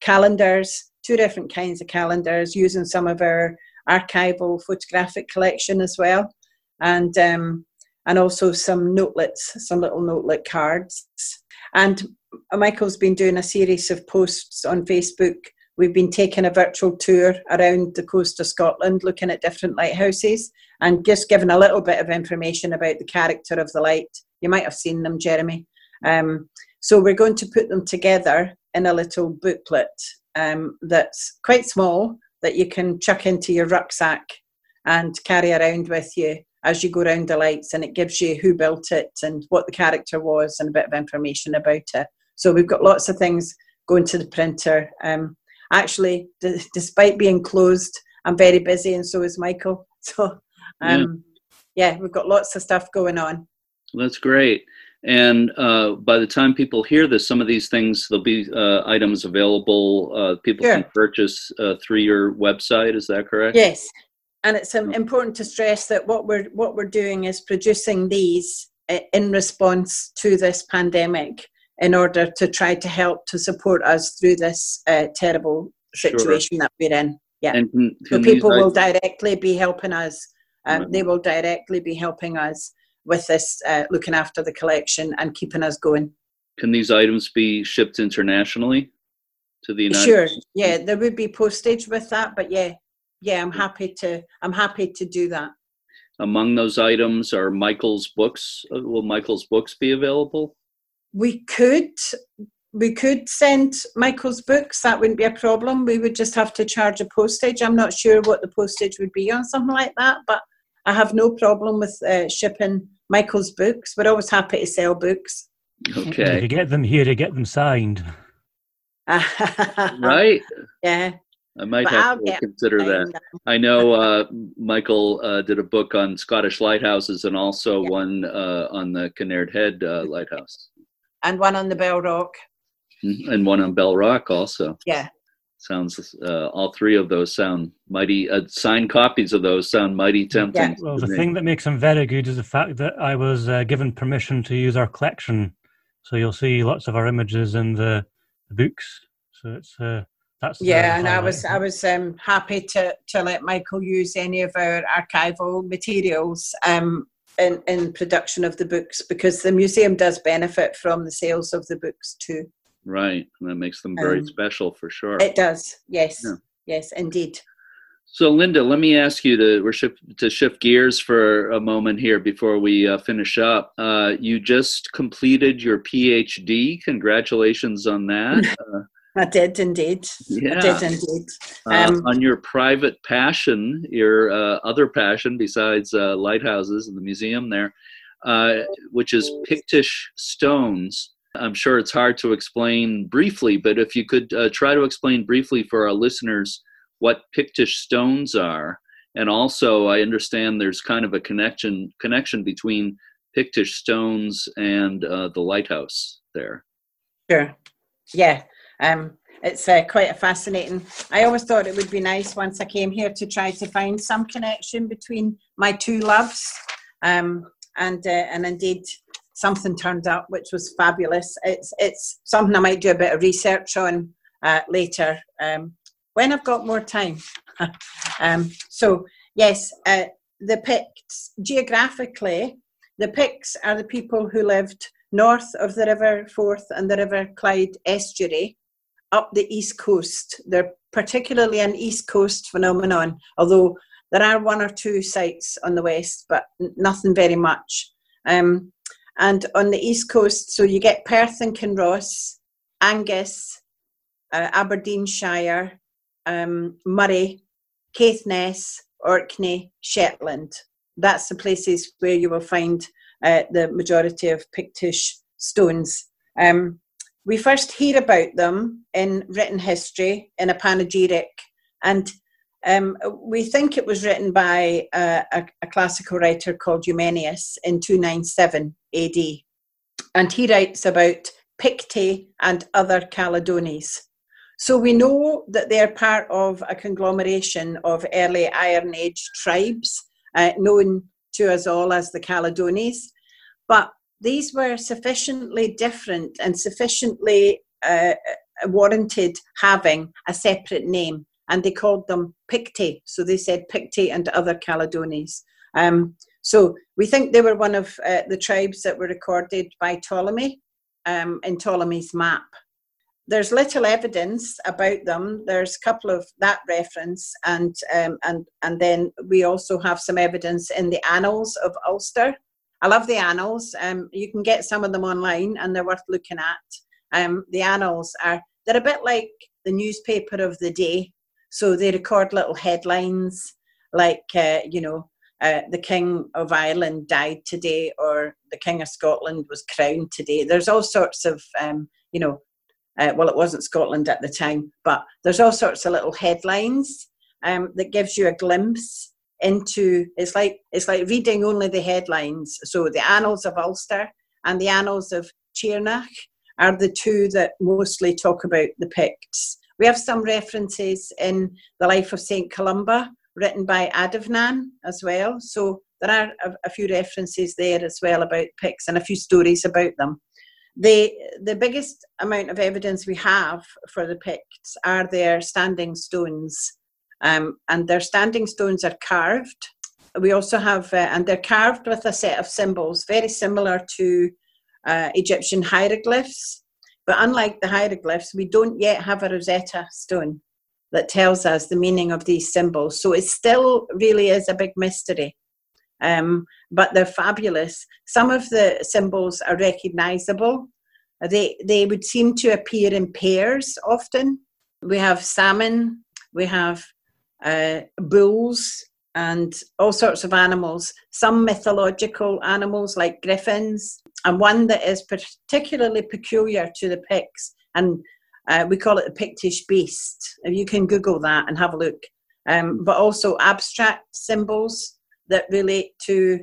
Calendars, two different kinds of calendars, using some of our archival photographic collection as well, and um, and also some notelets, some little notelet cards. And Michael's been doing a series of posts on Facebook. We've been taking a virtual tour around the coast of Scotland, looking at different lighthouses and just giving a little bit of information about the character of the light. You might have seen them, Jeremy. Um, so we're going to put them together in a little booklet um, that's quite small that you can chuck into your rucksack and carry around with you as you go around the lights and it gives you who built it and what the character was and a bit of information about it. So we've got lots of things going to the printer. Um, actually d- despite being closed i'm very busy and so is michael. So um, yeah. yeah we've got lots of stuff going on. That's great and uh, by the time people hear this, some of these things, there'll be uh, items available. Uh, people sure. can purchase uh, through your website. Is that correct? Yes, and it's um, important to stress that what we're what we're doing is producing these uh, in response to this pandemic in order to try to help to support us through this uh, terrible situation sure. that we're in yeah and so people will directly be helping us um, right. they will directly be helping us with this uh, looking after the collection and keeping us going can these items be shipped internationally to the United States? sure States? yeah there would be postage with that but yeah yeah, I'm happy to. I'm happy to do that. Among those items are Michael's books. Uh, will Michael's books be available? We could. We could send Michael's books. That wouldn't be a problem. We would just have to charge a postage. I'm not sure what the postage would be on something like that, but I have no problem with uh, shipping Michael's books. We're always happy to sell books. Okay. If you get them here, to get them signed. right. Yeah. I might but have I'll to consider that. I know uh, Michael uh, did a book on Scottish lighthouses and also yeah. one uh, on the Kinnaird Head uh, lighthouse. And one on the Bell Rock. Mm-hmm. And one on Bell Rock also. Yeah. Sounds, uh, all three of those sound mighty, uh, signed copies of those sound mighty tempting. Yeah. Well, the me. thing that makes them very good is the fact that I was given permission to use our collection. So you'll see lots of our images in the, the books. So it's that's yeah, and I was I was um, happy to to let Michael use any of our archival materials um, in in production of the books because the museum does benefit from the sales of the books too. Right, and that makes them very um, special for sure. It does, yes, yeah. yes, indeed. So, Linda, let me ask you to we're shift, to shift gears for a moment here before we uh, finish up. Uh, you just completed your PhD. Congratulations on that. Uh, I did indeed. Yeah. I did indeed. Uh, um, on your private passion, your uh, other passion besides uh, lighthouses and the museum there, uh, which is Pictish stones. I'm sure it's hard to explain briefly, but if you could uh, try to explain briefly for our listeners what Pictish stones are, and also I understand there's kind of a connection connection between Pictish stones and the lighthouse there. Sure. Yeah. Um, it's uh, quite a fascinating. I always thought it would be nice once I came here to try to find some connection between my two loves, um, and uh, and indeed something turned up which was fabulous. It's it's something I might do a bit of research on uh, later um, when I've got more time. um, so yes, uh, the Picts, geographically, the Picts are the people who lived north of the River Forth and the River Clyde estuary up the east coast. They're particularly an east coast phenomenon, although there are one or two sites on the west, but nothing very much. Um, and on the east coast, so you get Perth and Kinross, Angus, uh, Aberdeenshire, um, Moray, Caithness, Orkney, Shetland. That's the places where you will find uh, the majority of Pictish stones. Um, we first hear about them in written history in a panegyric, and um, we think it was written by a, a, a, classical writer called Eumenius in 297 AD. And he writes about Picti and other Caledones. So we know that they're part of a conglomeration of early Iron Age tribes, uh, known to us all as the Caledones. But these were sufficiently different and sufficiently uh, warranted having a separate name, and they called them Picti. So they said Picti and other Caledones. Um, so we think they were one of uh, the tribes that were recorded by Ptolemy um, in Ptolemy's map. There's little evidence about them. There's a couple of that reference, and um, and and then we also have some evidence in the Annals of Ulster, I love the annals. Um, you can get some of them online, and they're worth looking at. Um, the annals are they're a bit like the newspaper of the day, so they record little headlines like uh, you know uh, the King of Ireland died today, or the King of Scotland was crowned today. There's all sorts of, um, you know, uh, well, it wasn't Scotland at the time, but there's all sorts of little headlines um, that gives you a glimpse into it's like it's like reading only the headlines. So the Annals of Ulster and the Annals of Tigernach are the two that mostly talk about the Picts. We have some references in the life of Saint Columba, written by Adamnan as well. So there are a, a few references there as well about Picts and a few stories about them. The, the biggest amount of evidence we have for the Picts are their standing stones um, and their standing stones are carved. We also have, uh, and they're carved with a set of symbols very similar to uh, Egyptian hieroglyphs. But unlike the hieroglyphs, we don't yet have a Rosetta stone that tells us the meaning of these symbols. So it still really is a big mystery. Um, but they're fabulous. Some of the symbols are recognizable. They, they would seem to appear in pairs often. We have salmon, we have uh, bulls, and all sorts of animals, some mythological animals like griffins, and one that is particularly peculiar to the Picts, and uh, we call it the Pictish beast. You can Google that and have a look. Um, but also abstract symbols that relate to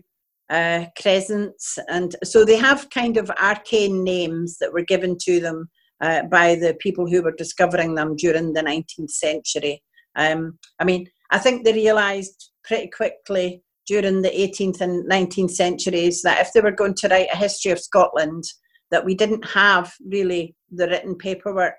uh, crescents, and so they have kind of arcane names that were given to them uh, by the people who were discovering them during the 19th century. Um, I mean, I think they realised pretty quickly during the 18th and 19th centuries that if they were going to write a history of Scotland, that we didn't have really the written paperwork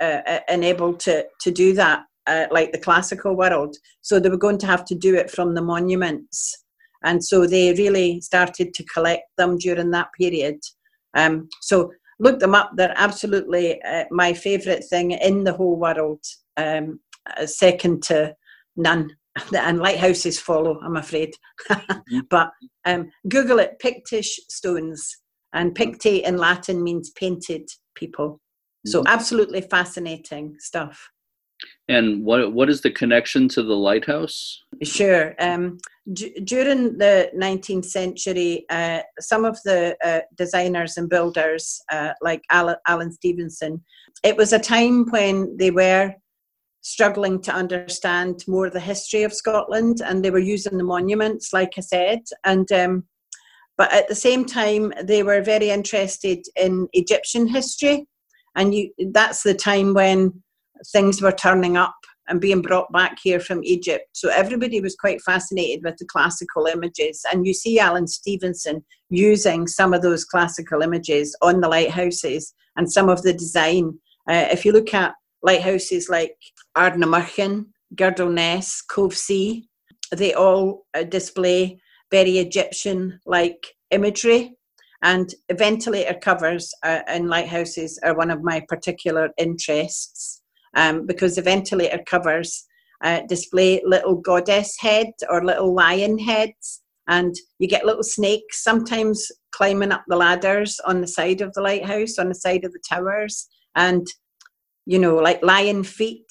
uh, uh, enabled to, to do that uh, like the classical world. So they were going to have to do it from the monuments. And so they really started to collect them during that period. Um, so look them up. They're absolutely uh, my favourite thing in the whole world. Um, uh, second to none. And lighthouses follow, I'm afraid. Mm-hmm. but um, Google it, Pictish stones. And Picti in Latin means painted people. So mm-hmm. absolutely fascinating stuff. And what what is the connection to the lighthouse? Sure. Um, d- during the 19th century, uh, some of the uh, designers and builders, uh, like Alan, Alan Stevenson, it was a time when they were struggling to understand more the history of Scotland, and they were using the monuments, like I said, and um, but at the same time they were very interested in Egyptian history, and you, that's the time when things were turning up and being brought back here from Egypt. So everybody was quite fascinated with the classical images, and you see Alan Stevenson using some of those classical images on the lighthouses and some of the design. Uh, if you look at lighthouses like Ardnamurchan, Girdle Ness, Covesea. they all uh, display very Egyptian like imagery. And ventilator covers uh, in lighthouses are one of my particular interests um, because the ventilator covers uh, display little goddess heads or little lion heads. And you get little snakes sometimes climbing up the ladders on the side of the lighthouse, on the side of the towers. And, you know, like lion feet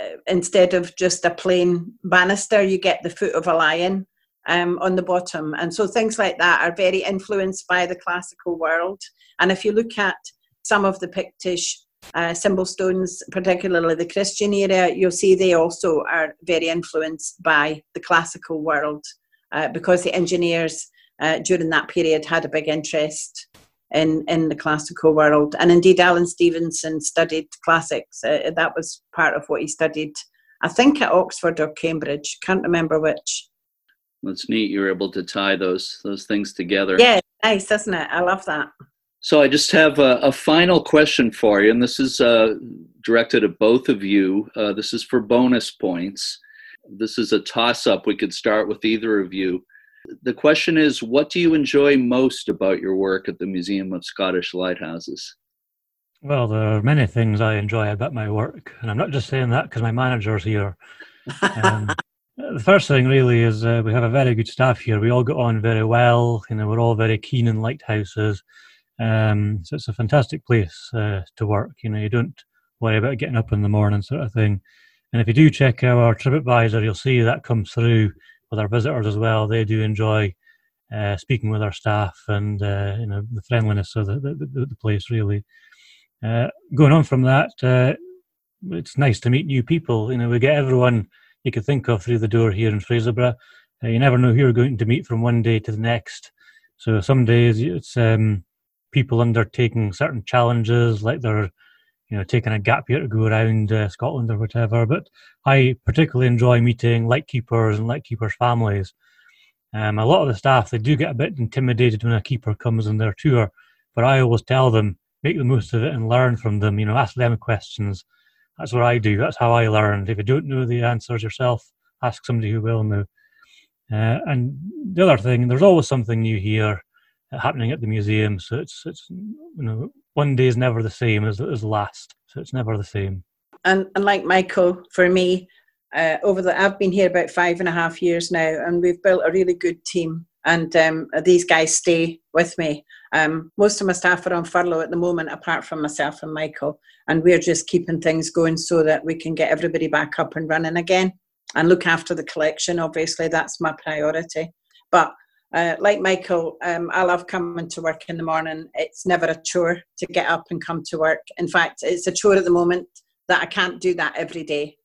uh, instead of just a plain banister, you get the foot of a lion um, on the bottom. And so things like that are very influenced by the classical world. And if you look at some of the Pictish uh, symbol stones, particularly the Christian era, you'll see they also are very influenced by the classical world uh, because the engineers uh, during that period had a big interest in, in the classical world. And indeed, Alan Stevenson studied classics. Uh, that was part of what he studied, I think, at Oxford or Cambridge. Can't remember which. That's neat. You were able to tie those those things together. Yeah, nice, isn't it? I love that. So I just have a, a final question for you, and this is uh, directed at both of you. Uh, this is for bonus points. This is a toss up. We could start with either of you. The question is What do you enjoy most about your work at the Museum of Scottish Lighthouses? Well, there are many things I enjoy about my work, and I'm not just saying that because my manager's here. Um, the first thing really is uh, we have a very good staff here. We all get on very well. You know, we're all very keen in lighthouses. Um, so it's a fantastic place uh, to work. You know, you don't worry about getting up in the morning, sort of thing. And if you do check our TripAdvisor, you'll see that comes through with our visitors as well. They do enjoy uh, speaking with our staff and uh, you know the friendliness of the, the, the, place. Really, uh, going on from that, uh, it's nice to meet new people. You know, we get everyone you could think of through the door here in Fraserburgh. Uh, you never know who you're going to meet from one day to the next. So some days it's um, people undertaking certain challenges, like they're you know taking a gap year to go around uh, Scotland or whatever. But I particularly enjoy meeting lightkeepers and lightkeepers' families. Um, a lot of the staff they do get a bit intimidated when a keeper comes on their tour, but I always tell them make the most of it and learn from them. You know, ask them questions. That's what I do. That's how I learned. If you don't know the answers yourself, ask somebody who will know. Uh, and the other thing, there's always something new here happening at the museum. So it's it's you know one day is never the same as as last. So it's never the same. And and like Michael, for me, uh, over the I've been here about five and a half years now, and we've built a really good team. And um, these guys stay with me. Um, most of my staff are on furlough at the moment, apart from myself and Michael, and we're just keeping things going so that we can get everybody back up and running again and look after the collection. Obviously, that's my priority. But uh, like Michael, um, I love coming to work in the morning. It's never a chore to get up and come to work. In fact, it's a chore at the moment that I can't do that every day.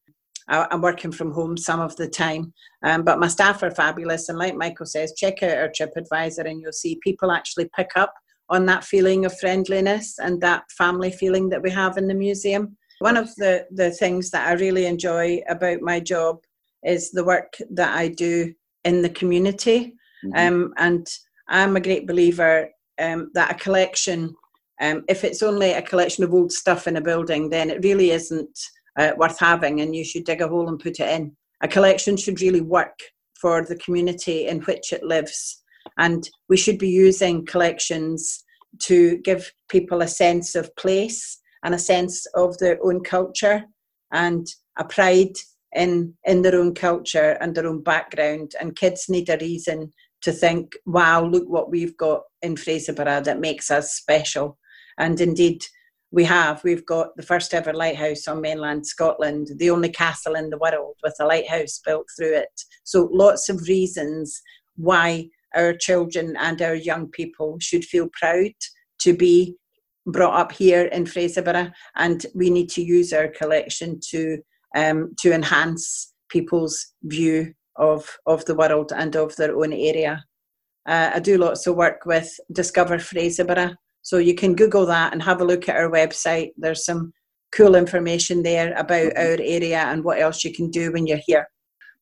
I, am working from home some of the time, um, but my staff are fabulous. And like Michael says, check out our TripAdvisor and you'll see people actually pick up on that feeling of friendliness and that family feeling that we have in the museum. One of the, the things that I really enjoy about my job is the work that I do in the community. Mm-hmm. Um, and I'm a great believer um, that a collection, um, if it's only a collection of old stuff in a building, then it really isn't uh, worth having and you should dig a hole and put it in. A collection should really work for the community in which it lives. And we should be using collections to give people a sense of place and a sense of their own culture and a pride in in their own culture and their own background and kids need a reason to think, wow, look what we've got in Fraserburgh that makes us special. And indeed, we have. We've got the first ever lighthouse on mainland Scotland, the only castle in the world with a lighthouse built through it. So, lots of reasons why our children and our young people should feel proud to be brought up here in Fraserburgh, and we need to use our collection to um, to enhance people's view of, of the world and of their own area. Uh, I do lots of work with Discover Fraserburgh, so you can Google that and have a look at our website. There's some cool information there about mm-hmm. our area and what else you can do when you're here.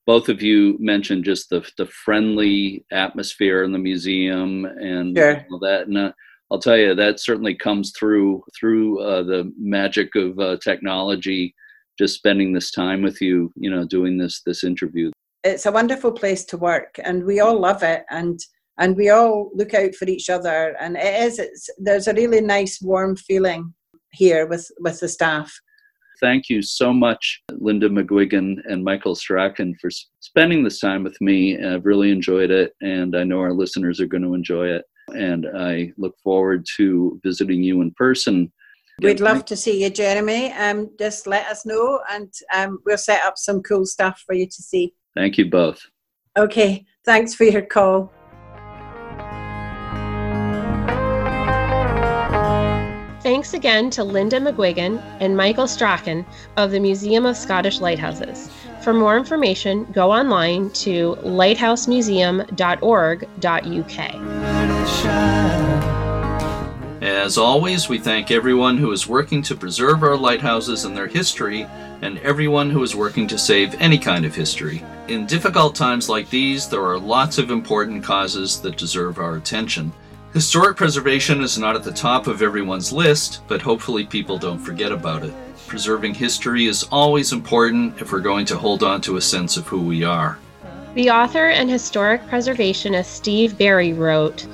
Both of you mentioned just the the friendly atmosphere in the museum and sure. all that, and uh, I'll tell you that certainly comes through through uh, the magic of uh, technology. Just spending this time with you, you know, doing this this interview. It's a wonderful place to work, and we all love it, and and we all look out for each other, and it is. It's there's a really nice, warm feeling here with with the staff. Thank you so much, Linda McGuigan and Michael Strachan, for spending this time with me. I've really enjoyed it, and I know our listeners are going to enjoy it. And I look forward to visiting you in person. We'd love to see you, Jeremy. Um, just let us know, and um, we'll set up some cool stuff for you to see. Thank you both. Okay, thanks for your call. Thanks again to Linda McGuigan and Michael Strachan of the Museum of Scottish Lighthouses. For more information, go online to lighthousemuseum.org.uk. As always, we thank everyone who is working to preserve our lighthouses and their history, and everyone who is working to save any kind of history. In difficult times like these, there are lots of important causes that deserve our attention. Historic preservation is not at the top of everyone's list, but hopefully people don't forget about it. Preserving history is always important if we're going to hold on to a sense of who we are. The author and historic preservationist Steve Berry wrote,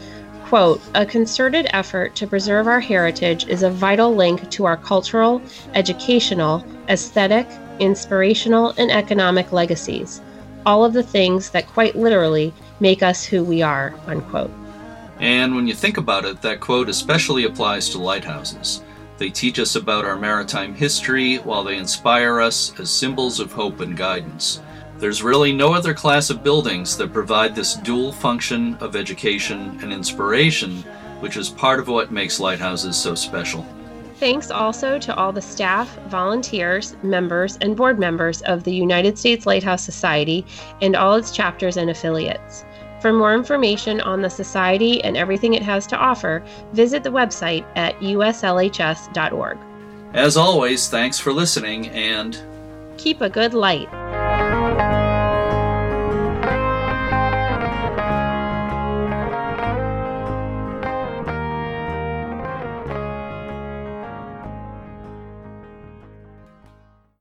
quote, A concerted effort to preserve our heritage is a vital link to our cultural, educational, aesthetic, inspirational, and economic legacies, all of the things that quite literally make us who we are, unquote. And when you think about it, that quote especially applies to lighthouses. They teach us about our maritime history while they inspire us as symbols of hope and guidance. There's really no other class of buildings that provide this dual function of education and inspiration, which is part of what makes lighthouses so special. Thanks also to all the staff, volunteers, members, and board members of the United States Lighthouse Society and all its chapters and affiliates. For more information on the Society and everything it has to offer, visit the website at uslhs.org. As always, thanks for listening and keep a good light.